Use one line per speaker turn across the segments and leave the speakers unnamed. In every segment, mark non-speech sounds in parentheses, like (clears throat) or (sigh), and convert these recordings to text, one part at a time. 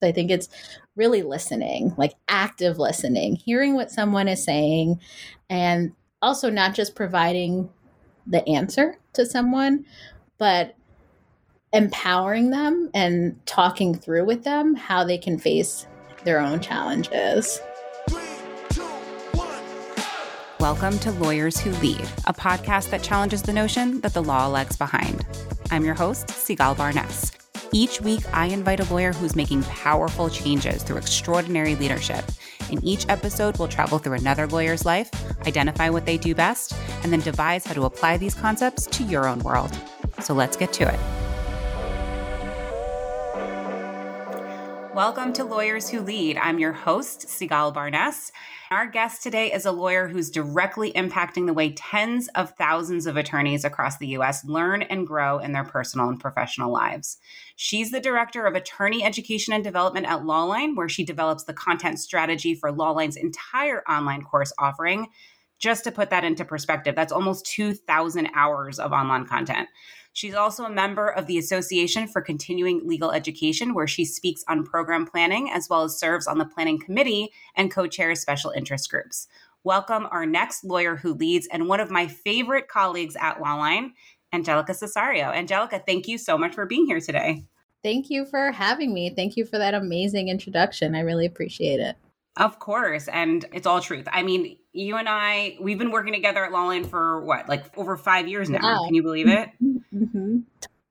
I think it's really listening, like active listening, hearing what someone is saying, and also not just providing the answer to someone, but empowering them and talking through with them how they can face their own challenges.
Welcome to Lawyers Who Lead, a podcast that challenges the notion that the law lags behind. I'm your host, Sigalle Barnes. Each week, I invite a lawyer who's making powerful changes through extraordinary leadership. In each episode, we'll travel through another lawyer's life, identify what they do best, and then devise how to apply these concepts to your own world. So let's get to it. Welcome to Lawyers Who Lead. I'm your host, Sigalle Barnes. Our guest today is a lawyer who's directly impacting the way tens of thousands of attorneys across the US learn and grow in their personal and professional lives. She's the director of attorney education and development at Lawline, where she develops the content strategy for Lawline's entire online course offering. Just to put that into perspective, that's almost 2,000 hours of online content. She's also a member of the Association for Continuing Legal Education, where she speaks on program planning as well as serves on the planning committee and co chairs special interest groups. Welcome our next lawyer who leads and one of my favorite colleagues at Lawline, Angelica Cesario. Angelica, thank you so much for being here today.
Thank you for having me. Thank you for that amazing introduction. I really appreciate it.
Of course. And it's all truth. I mean, you and I, we've been working together at Lawline for what, like over five years now? Wow. Can you believe it?
Mm-hmm.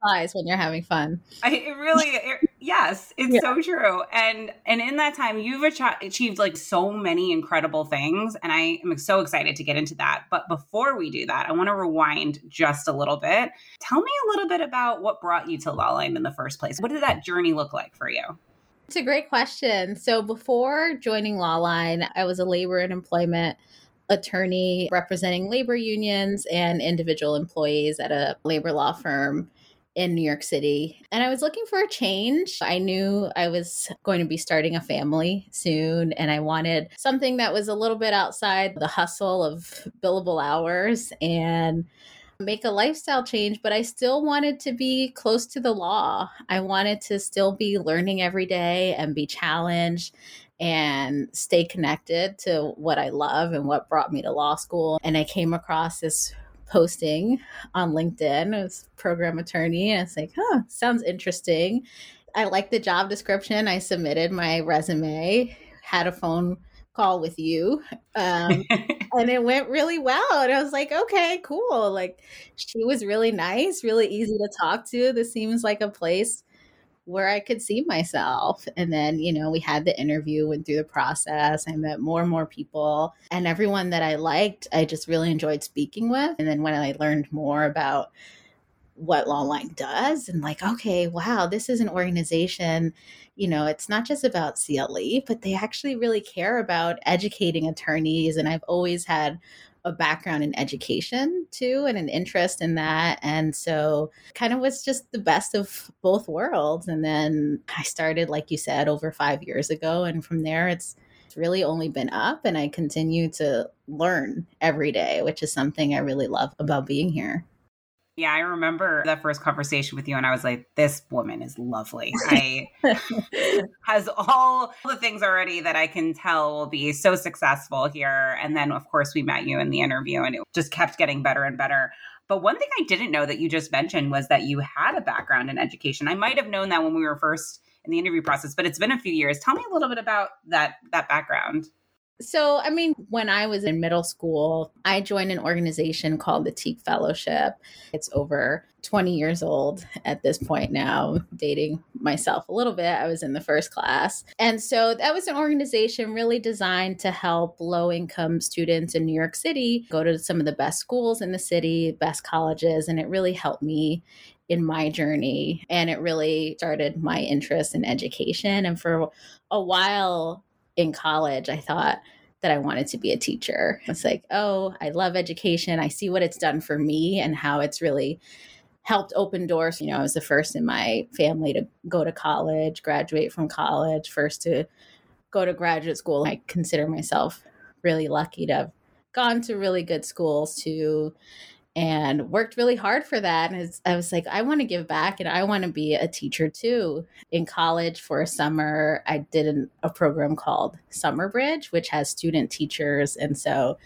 Flies when you're having fun.
I, it really, it, yes, it's yeah. so true. And and in that time, you've achieved like so many incredible things, and I am so excited to get into that. But before we do that, I want to rewind just a little bit. Tell me a little bit about what brought you to Lawline in the first place. What did that journey look like for you?
It's a great question. So before joining Lawline, I was a labor and employment attorney representing labor unions and individual employees at a labor law firm in New York City. And I was looking for a change. I knew I was going to be starting a family soon, and I wanted something that was a little bit outside the hustle of billable hours and make a lifestyle change, but I still wanted to be close to the law. I wanted to still be learning every day and be challenged and stay connected to what I love and what brought me to law school. And I came across this posting on LinkedIn as program attorney. And it's like, huh, sounds interesting. I like the job description. I submitted my resume, had a phone call with you. Um, (laughs) and it went really well. And I was like, okay, cool. Like she was really nice, really easy to talk to. This seems like a place where I could see myself. And then, you know, we had the interview, went through the process. I met more and more people, and everyone that I liked, I just really enjoyed speaking with. And then when I learned more about what Lawline does, and like, okay, wow, this is an organization, you know, it's not just about CLE, but they actually really care about educating attorneys. And I've always had a background in education too and an interest in that and so kind of was just the best of both worlds and then i started like you said over 5 years ago and from there it's it's really only been up and i continue to learn every day which is something i really love about being here
yeah, I remember that first conversation with you, and I was like, "This woman is lovely. I (laughs) has all the things already that I can tell will be so successful here." And then, of course, we met you in the interview, and it just kept getting better and better. But one thing I didn't know that you just mentioned was that you had a background in education. I might have known that when we were first in the interview process, but it's been a few years. Tell me a little bit about that that background.
So, I mean, when I was in middle school, I joined an organization called the Teak Fellowship. It's over 20 years old at this point now, dating myself a little bit. I was in the first class. And so that was an organization really designed to help low income students in New York City go to some of the best schools in the city, best colleges. And it really helped me in my journey. And it really started my interest in education. And for a while, in college, I thought that I wanted to be a teacher. It's like, oh, I love education. I see what it's done for me and how it's really helped open doors. You know, I was the first in my family to go to college, graduate from college, first to go to graduate school. I consider myself really lucky to have gone to really good schools too and worked really hard for that. And I was like, I want to give back and I want to be a teacher too. In college for a summer, I did an, a program called Summer Bridge, which has student teachers. And so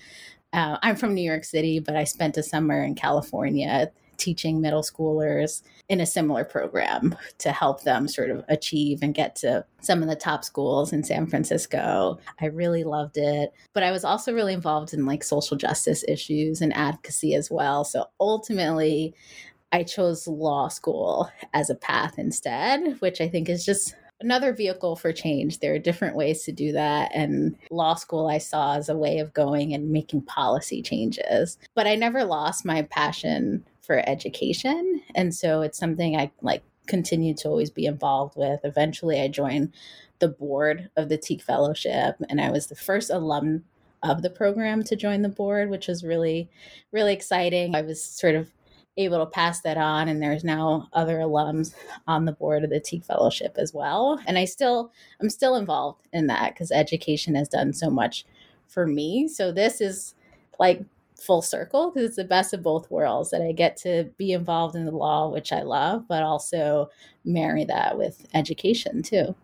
uh, I'm from New York City, but I spent a summer in California teaching middle schoolers in a similar program to help them sort of achieve and get to some of the top schools in San Francisco. I really loved it. But I was also really involved in like social justice issues and advocacy as well. So ultimately, I chose law school as a path instead, which I think is just another vehicle for change. There are different ways to do that. And law school I saw as a way of going and making policy changes. But I never lost my passion for education. And so it's something I like continue to always be involved with. Eventually I joined the board of the Teak Fellowship and I was the first alum of the program to join the board, which was really, really exciting. I was sort of able to pass that on and there's now other alums on the board of the Teak Fellowship as well. And I still I'm still involved in that because education has done so much for me. So this is like full circle because it's the best of both worlds that I get to be involved in the law, which I love, but also marry that with education too.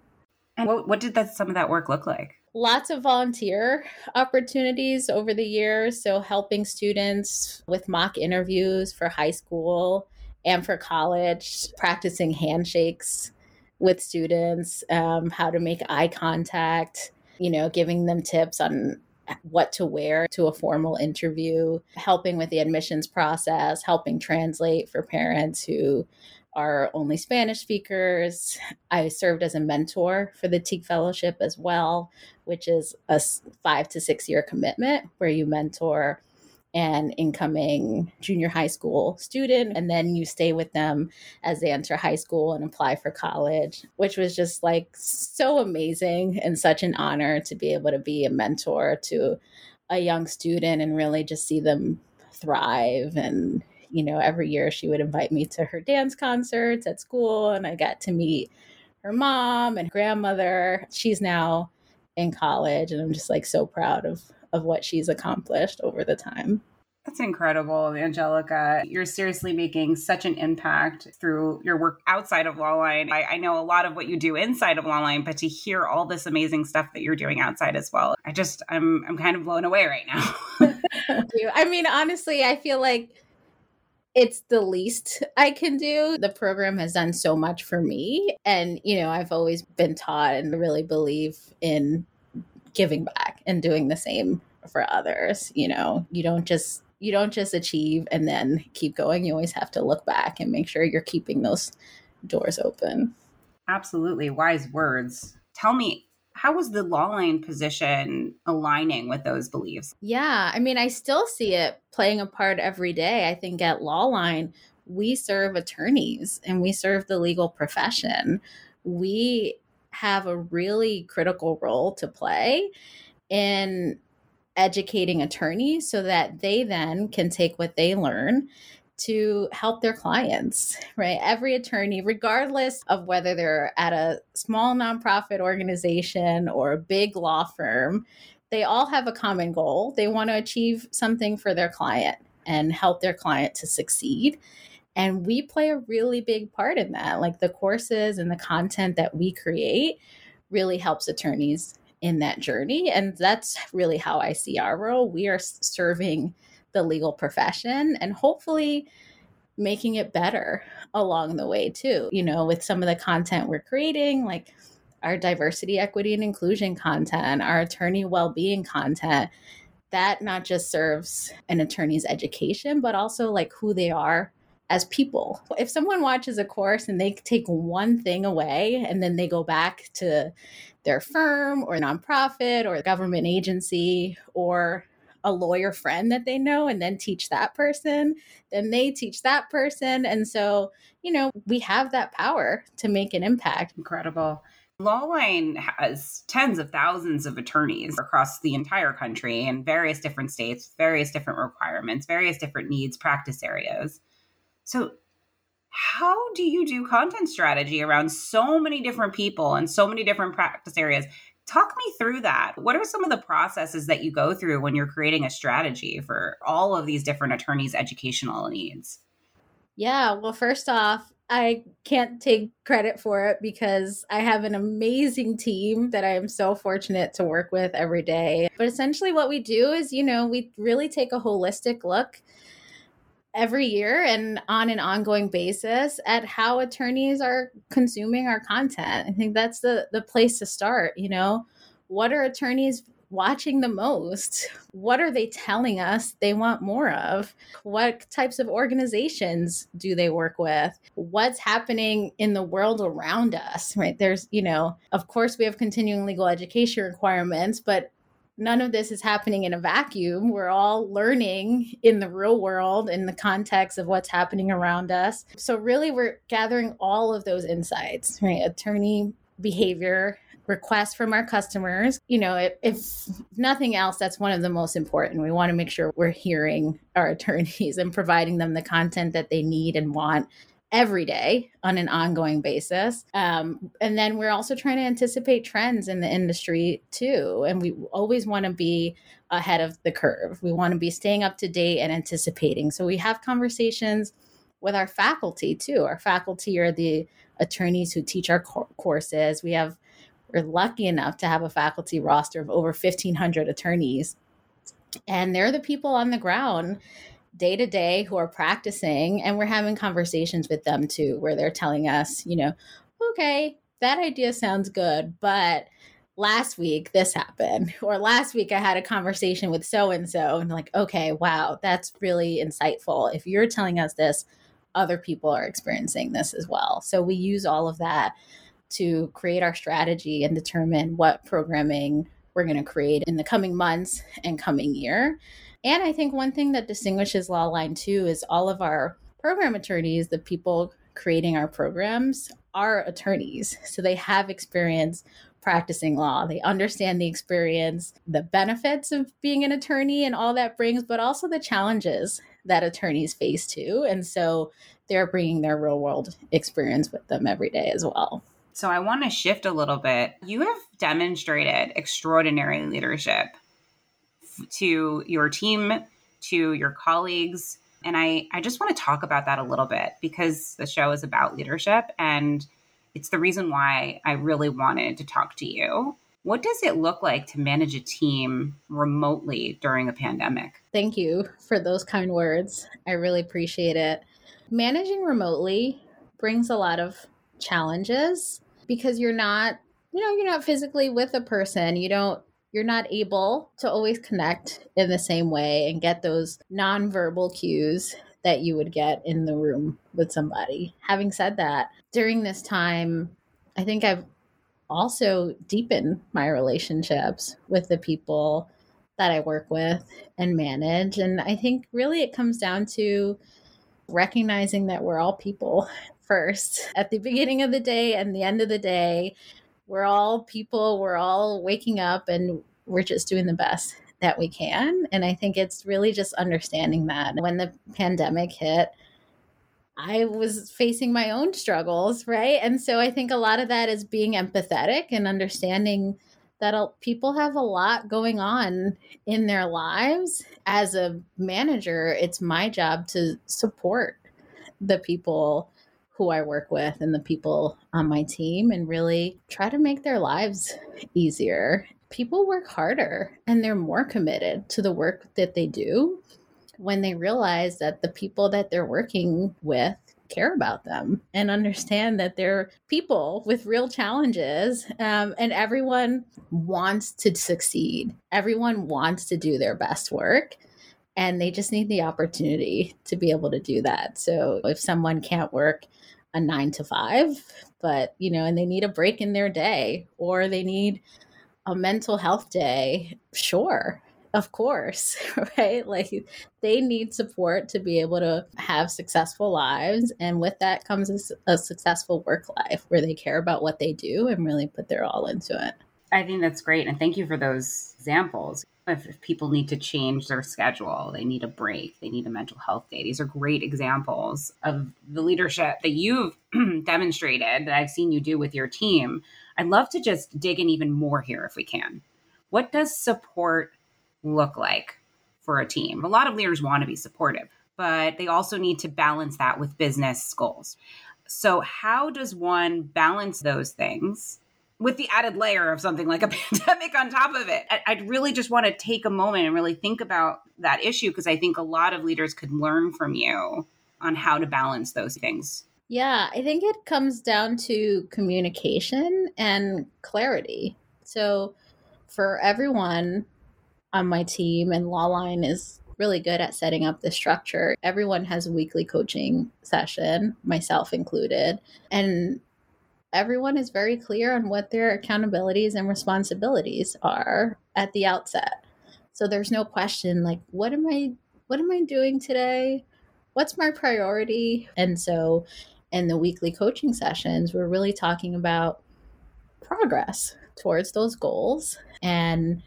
And what, what did that, some of that work look like?
Lots of volunteer opportunities over the years. So, helping students with mock interviews for high school and for college, practicing handshakes with students, um, how to make eye contact, you know, giving them tips on what to wear to a formal interview, helping with the admissions process, helping translate for parents who are only Spanish speakers. I served as a mentor for the Teak Fellowship as well, which is a five to six year commitment where you mentor an incoming junior high school student and then you stay with them as they enter high school and apply for college which was just like so amazing and such an honor to be able to be a mentor to a young student and really just see them thrive. And you know every year she would invite me to her dance concerts at school and I got to meet her mom and grandmother. She's now in college and I'm just like so proud of of what she's accomplished over the time.
That's incredible, Angelica. You're seriously making such an impact through your work outside of Lawline. I, I, know a lot of what you do inside of Lawline, but to hear all this amazing stuff that you're doing outside as well, I just I'm I'm kind of blown away right now. (laughs)
I mean, honestly, I feel like it's the least I can do. The program has done so much for me. And, you know, I've always been taught and really believe in giving back and doing the same for others you know? You don't just you don't just achieve and then keep going. You always have to look back and make sure you're keeping those doors open.
Absolutely. Wise words. Tell me how was the Lawline position aligning with those beliefs?
Yeah i mean i still see it playing a part every day. I think at Lawline we serve attorneys and we serve the legal profession. We have a really critical role to play in educating attorneys so that they then can take what they learn to help their clients, (laughs) right? Every attorney, regardless of whether they're at a small nonprofit organization or a big law firm, they all have a common goal. They want to achieve something for their client and help their client to succeed. And we play a really big part in that. Like the courses and the content that we create really helps attorneys in that journey. And that's really how I see our role. We are serving the legal profession and hopefully making it better along the way, too. You know, with some of the content we're creating, like our diversity, equity, and inclusion content, our attorney well being content. That not just serves an attorney's education, but also like who they are as people. If someone watches a course and they take one thing away and then they go back to their firm or nonprofit or government agency or a lawyer friend that they know and then teach that person, then they teach that person. And so, you know, we have that power to make an impact.
Incredible. Lawline has tens of thousands of attorneys across the entire country in various different states, various different requirements, various different needs, practice areas. So, how do you do content strategy around so many different people and so many different practice areas? Talk me through that. What are some of the processes that you go through when you're creating a strategy for all of these different attorneys' educational needs?
Yeah, well, first off, I can't take credit for it because I have an amazing team that I am so fortunate to work with every day. But essentially, what we do is, you know, we really take a holistic look every year and on an ongoing basis at how attorneys are consuming our content. I think that's the the place to start, you know. What are attorneys watching the most? What are they telling us they want more of? What types of organizations do they work with? What's happening in the world around us, right? There's, you know, of course we have continuing legal education requirements, but none of this is happening in a vacuum. We're all learning in the real world in the context of what's happening around us. So, really, we're gathering all of those insights, right? Attorney behavior, requests from our customers. You know, if, if, nothing else, that's one of the most important. We want to make sure we're hearing our attorneys and providing them the content that they need and want every day on an ongoing basis. Um, and then we're also trying to anticipate trends in the industry too. And we always want to be ahead of the curve. We want to be staying up to date and anticipating. So we have conversations with our faculty too. Our faculty are the attorneys who teach our courses. We have we're lucky enough to have a faculty roster of over 1500 attorneys and they're the people on the ground day to day who are practicing and we're having conversations with them too where they're telling us you know okay that idea sounds good but last week this happened (laughs) or last week i had a conversation with so and so and like okay wow that's really insightful. If you're telling us this other people are experiencing this as well. So we use all of that to create our strategy and determine what programming we're going to create in the coming months and coming year and I think one thing that distinguishes Lawline too is all of our program attorneys, the people creating our programs, are attorneys. So they have experience practicing law. They understand the experience, the benefits of being an attorney and all that brings, but also the challenges that attorneys face too. And so they're bringing their real world experience with them every day as well.
So I want to shift a little bit. You have demonstrated extraordinary leadership to your team, to your colleagues. And I, I just want to talk about that a little bit because the show is about leadership and it's the reason why I really wanted to talk to you. What does it look like to manage a team remotely during a pandemic?
Thank you for those kind words. I really appreciate it. Managing remotely brings a lot of challenges because you're not, you know, you're not physically with a person. You don't you're not able to always connect in the same way and get those nonverbal cues that you would get in the room with somebody. Having said that, during this time, I think I've also deepened my relationships with the people that I work with and manage. And I think really it comes down to recognizing that we're all people (laughs) first at the beginning of the day and the end of the day we're all people, we're all waking up and we're just doing the best that we can. And I think it's really just understanding that when the pandemic hit, I was facing my own struggles, right? And so I think a lot of that is being empathetic and understanding that people have a lot going on in their lives. As a manager, it's my job to support the people who I work with and the people on my team and really try to make their lives easier. People work harder and they're more committed to the work that they do when they realize that the people that they're working with care about them and understand that they're people with real challenges um, and everyone wants to succeed everyone wants to do their best work and they just need the opportunity to be able to do that so if someone can't work a nine to five, but you know, and they need a break in their day or they need a mental health day, sure, of course, (laughs) right? Like they need support to be able to have successful lives. And with that comes a, a, successful work life where they care about what they do and really put their all into it.
I think that's great. And thank you for those examples. If, if, people need to change their schedule, they need a break, they need a mental health day. These are great examples of the leadership that you've (clears throat) demonstrated that I've seen you do with your team. I'd love to just dig in even more here if we can. What does support look like for a team? A lot of leaders want to be supportive, but they also need to balance that with business goals. So, how does one balance those things with the added layer of something like a (laughs) pandemic on top of it. I'd really just want to take a moment and really think about that issue because I think a lot of leaders could learn from you on how to balance those things.
Yeah, I think it comes down to communication and clarity. So, for everyone on my team, and Lawline is really good at setting up the structure. Everyone has a weekly coaching session, myself included. And everyone is very clear on what their accountabilities and responsibilities are at the outset. So there's no question like what am I what am I doing today? What's my priority? And so in the weekly coaching sessions, we're really talking about progress towards those goals and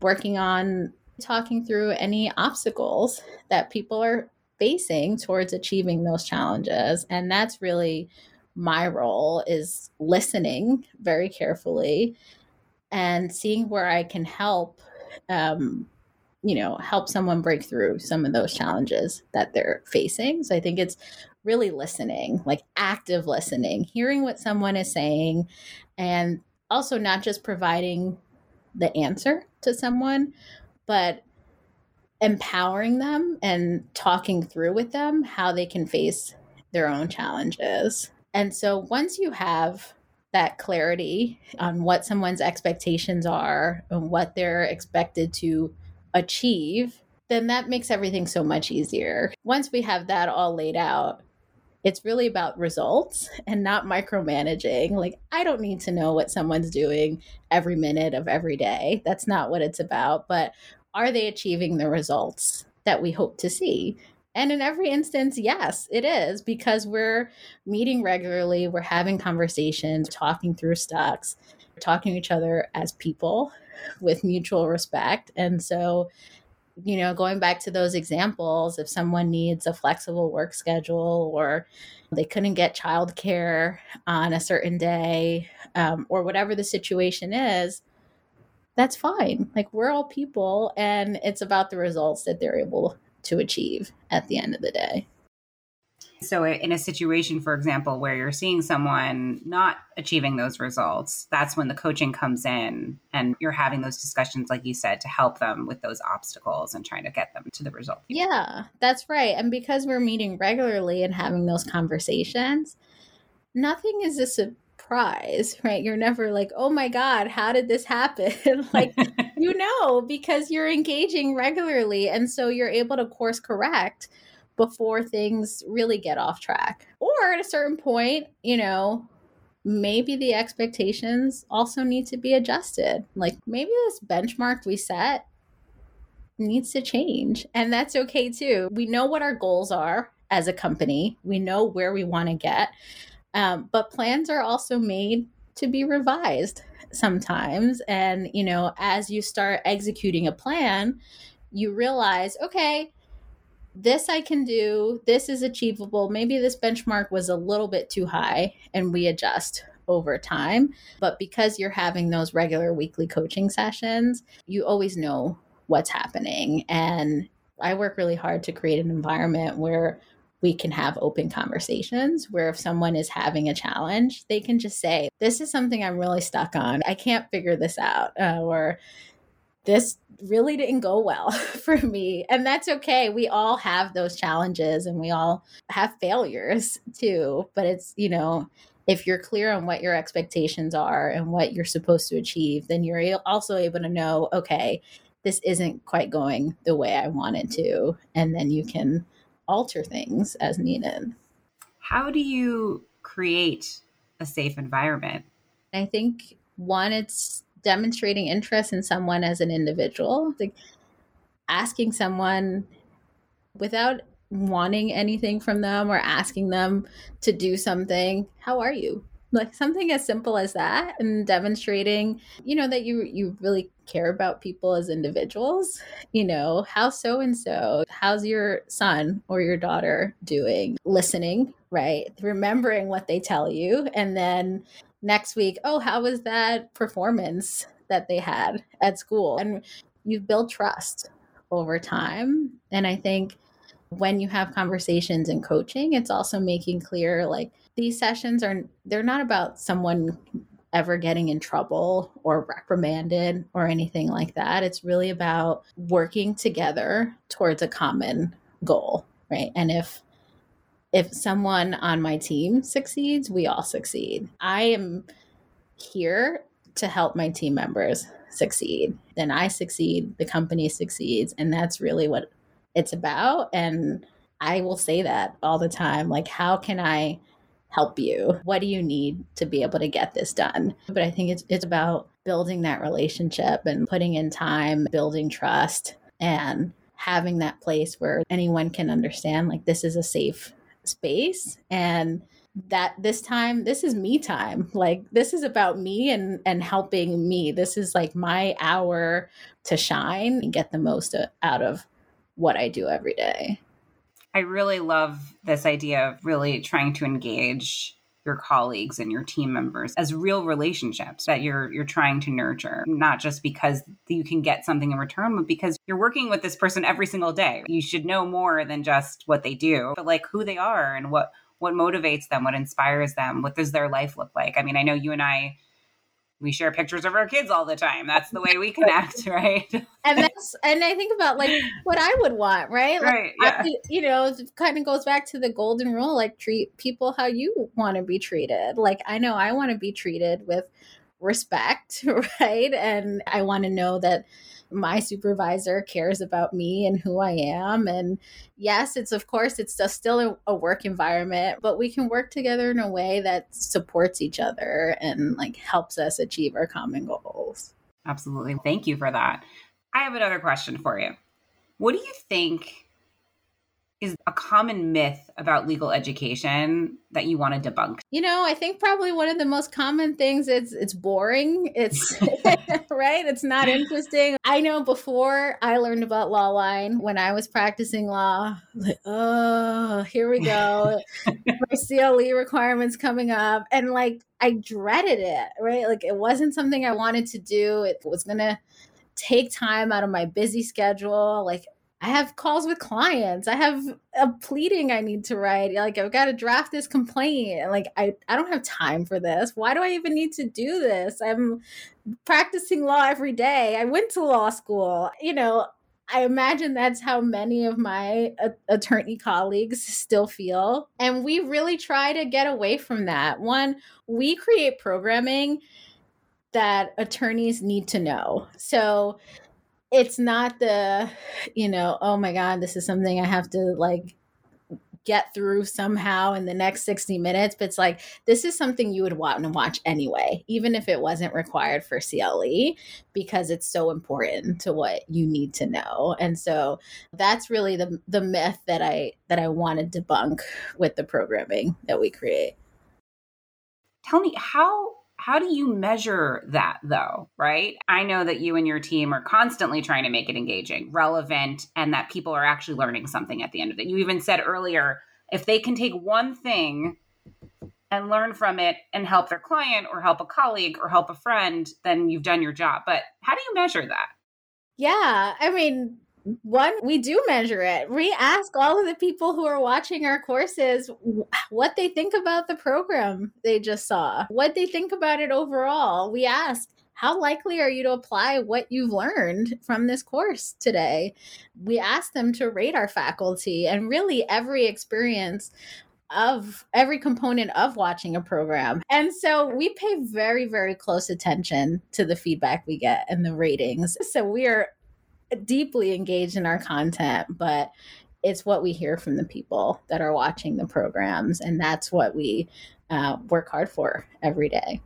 working on talking through any obstacles that people are facing towards achieving those challenges. And that's really my role is listening very carefully and seeing where I can help, um, you know, help someone break through some of those challenges that they're facing. So I think it's really listening, like active listening, hearing what someone is saying, and also not just providing the answer to someone, but empowering them and talking through with them how they can face their own challenges. And so once you have that clarity on what someone's expectations are and what they're expected to achieve, then that makes everything so much easier. Once we have that all laid out, it's really about results and not micromanaging. Like, I don't need to know what someone's doing every minute of every day. That's not what it's about. But are they achieving the results that we hope to see? And in every instance, yes, it is because we're meeting regularly, we're having conversations, talking through stocks, talking to each other as people with mutual respect. And so, you know, going back to those examples, if someone needs a flexible work schedule or they couldn't get childcare on a certain day um, or whatever the situation is, that's fine. Like we're all people and it's about the results that they're able to achieve at the end of the day.
So, in a situation, for example, where you're seeing someone not achieving those results, that's when the coaching comes in and you're having those discussions, like you said, to help them with those obstacles and trying to get them to the result.
Yeah, that's right. And because we're meeting regularly and having those conversations, nothing is a surprise, right? You're never like, oh my God, how did this happen? (laughs) like, you (laughs) know, because you're engaging regularly. And so you're able to course correct before things really get off track. Or at a certain point, you know, maybe the expectations also need to be adjusted. Like maybe this benchmark we set needs to change. And that's okay too. We know what our goals are as a company, we know where we want to get. Um, but plans are also made to be revised sometimes. And, you know, as you start executing a plan, you realize, okay, this I can do, this is achievable. Maybe this benchmark was a little bit too high, and we adjust over time. But because you're having those regular weekly coaching sessions, you always know what's happening. And I work really hard to create an environment where we can have open conversations where if someone is having a challenge, they can just say, This is something I'm really stuck on. I can't figure this out. Uh, or this really didn't go well (laughs) for me. And that's okay. We all have those challenges and we all have failures too. But it's, you know, if you're clear on what your expectations are and what you're supposed to achieve, then you're also able to know, okay, this isn't quite going the way I wanted to. And then you can alter things as needed.
How do you create a safe environment?
I think one, it's demonstrating interest in someone as an individual, like asking someone without wanting anything from them or asking them to do something, how are you? Like something as simple as that and demonstrating you know that you you really care about people as individuals you know how so and so how's your son or your daughter doing listening right? Remembering what they tell you. And then next week oh how was that performance that they had at school? And you've built trust over time. And i think when you have conversations and coaching it's also making clear like these sessions are they're not about someone ever getting in trouble or reprimanded or anything like that. It's really about working together towards a common goal right? And if if someone on my team succeeds we all succeed. I am here to help my team members succeed. Then i succeed the company succeeds and that's really what it's about. And i will say that all the time like how can i help you? What do you need to be able to get this done? But I think it's it's about building that relationship and putting in time, building trust and having that place where anyone can understand like this is a safe space and that this time this is me time like this is about me and and helping me this is like my hour to shine and get the most out of what i do every day
I really love this idea of really trying to engage your colleagues and your team members as real relationships that you're you're trying to nurture not just because you can get something in return but because you're working with this person every single day. You should know more than just what they do but like who they are and what what motivates them what inspires them what does their life look like? I mean i know you and i we share pictures of our kids all the time. That's the way we connect, (laughs) right?
and that's and I think about like what I would want, right? Like,
right. Yeah.
I, you know, it kind of goes back to the golden rule: like treat people how you want to be treated. Like I know I want to be treated with respect, (laughs) right? And I want to know that my supervisor cares about me and who I am. And yes, it's of course, it's still a, work environment, but we can work together in a way that supports each other and like helps us achieve our common goals.
Absolutely. Thank you for that. I have another question for you. What do you think is a common myth about legal education that you want to debunk?
You know, I think probably one of the most common things is it's boring. It's (laughs) right. It's not interesting. I know before I learned about Lawline when I was practicing law, like, oh, here we go. (laughs) My CLE requirements coming up. And like I dreaded it, right? Like it wasn't something I wanted to do. It was gonna take time out of my busy schedule. Like I have calls with clients. I have a pleading I need to write. Like I've got to draft this complaint. Like I, I don't have time for this. Why do I even need to do this? I'm practicing law every day. I went to law school. You know, I imagine that's how many of my uh, attorney colleagues still feel. And we really try to get away from that. One, we create programming that attorneys need to know. So it's not the you know oh my god this is something i have to like get through somehow in the next 60 minutes but it's like this is something you would want to watch anyway even if it wasn't required for cle because it's so important to what you need to know and so that's really the the myth that i that i want to debunk with the programming that we create.
Tell me how how do you measure that though, right? I know that you and your team are constantly trying to make it engaging, relevant, and that people are actually learning something at the end of it. You even said earlier if they can take one thing and learn from it and help their client or help a colleague or help a friend, then you've done your job. But how do you measure that?
Yeah, I mean, one we do measure it we ask all of the people who are watching our courses what they think about the program they just saw what they think about it overall we ask how likely are you to apply what you've learned from this course today we ask them to rate our faculty and really every experience of every component of watching a program. And so we pay very, very close attention to the feedback we get and the ratings. So we are deeply engaged in our content, but it's what we hear from the people that are watching the programs. And that's what we uh, work hard for every day.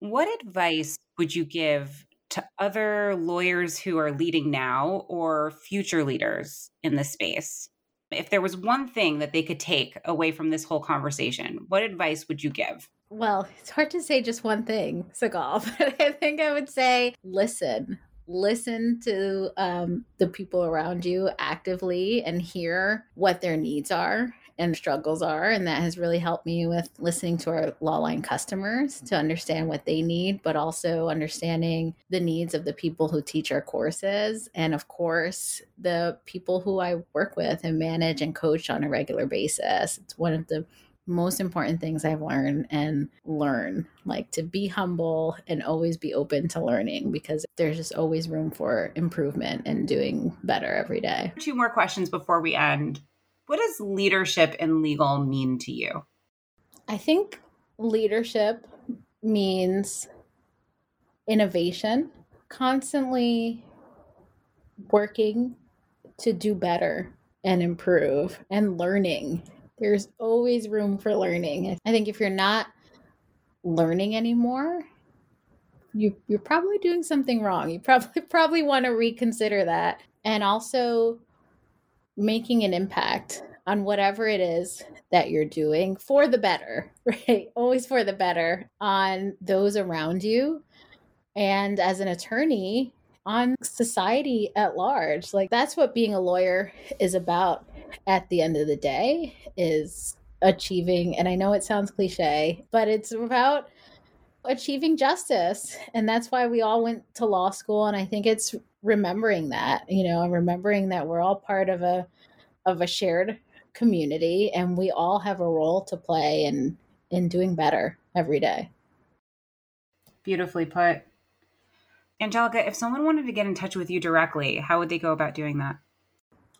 What advice would you give to other lawyers who are leading now or future leaders in this space? If there was one thing that they could take away from this whole conversation, what advice would you give?
Well, it's hard to say just one thing, Sigalle, (laughs) but I think I would say listen. Listen to um, the people around you actively and hear what their needs are and struggles are. And that has really helped me with listening to our Lawline customers to understand what they need, but also understanding the needs of the people who teach our courses. And of course, the people who I work with and manage and coach on a regular basis. It's one of the most important things I've learned and learn like to be humble and always be open to learning because there's just always room for improvement and doing better every day.
Two more questions before we end. What does leadership in legal mean to you?
I think leadership means innovation, constantly working to do better and improve and learning. There's always room for learning. I think if you're not learning anymore, you you're probably doing something wrong. You probably (laughs) probably want to reconsider that. And also making an impact on whatever it is that you're doing for the better, (laughs) right? Always for the better on those around you. And as an attorney, on society at large. Like that's what being a lawyer is about at the end of the day is achieving and I know it sounds cliche, but it's about achieving justice. And that's why we all went to law school and I think it's remembering that, you know, and remembering that we're all part of a of a shared community and we all have a role to play in in doing better every day.
Beautifully put. Angelica, if someone wanted to get in touch with you directly, how would they go about doing that?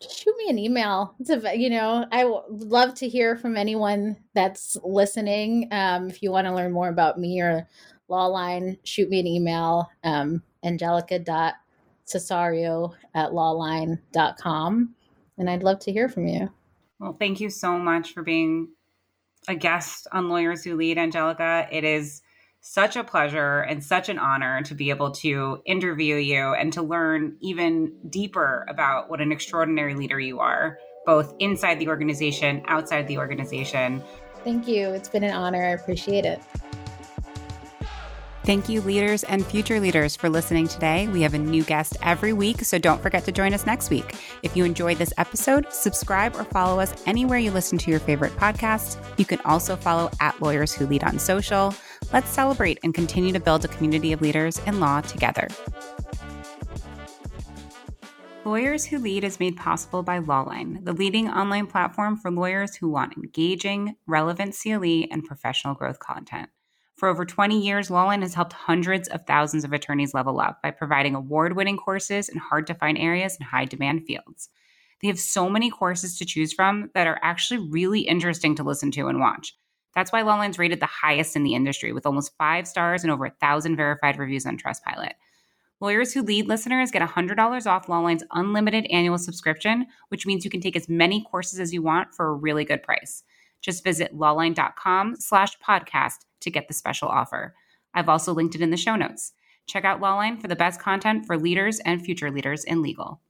Just shoot me an email. It's a, you know, I would love to hear from anyone that's listening. Um, if you want to learn more about me or Lawline, shoot me an email, um, angelica.cesario at lawline.com. And I'd love to hear from you.
Well, thank you so much for being a guest on Lawyers Who Lead, Angelica. It is such a pleasure and such an honor to be able to interview you and to learn even deeper about what an extraordinary leader you are, both inside the organization, outside the organization.
Thank you. It's been an honor. I appreciate it.
Thank you, leaders and future leaders, for listening today. We have a new guest every week, so don't forget to join us next week. If you enjoyed this episode, subscribe or follow us anywhere you listen to your favorite podcasts. You can also follow at Lawyers Who Lead on social. Let's celebrate and continue to build a community of leaders in law together. Lawyers Who Lead is made possible by Lawline, the leading online platform for lawyers who want engaging, relevant CLE and professional growth content. For over 20 years, Lawline has helped hundreds of thousands of attorneys level up by providing award winning courses in hard to find areas and high demand fields. They have so many courses to choose from that are actually really interesting to listen to and watch. That's why Lawline's rated the highest in the industry with almost five stars and over a thousand verified reviews on Trustpilot. Lawyers Who Lead listeners get $100 off Lawline's unlimited annual subscription, which means you can take as many courses as you want for a really good price. Just visit lawline.com slash podcast to get the special offer. I've also linked it in the show notes. Check out Lawline for the best content for leaders and future leaders in legal.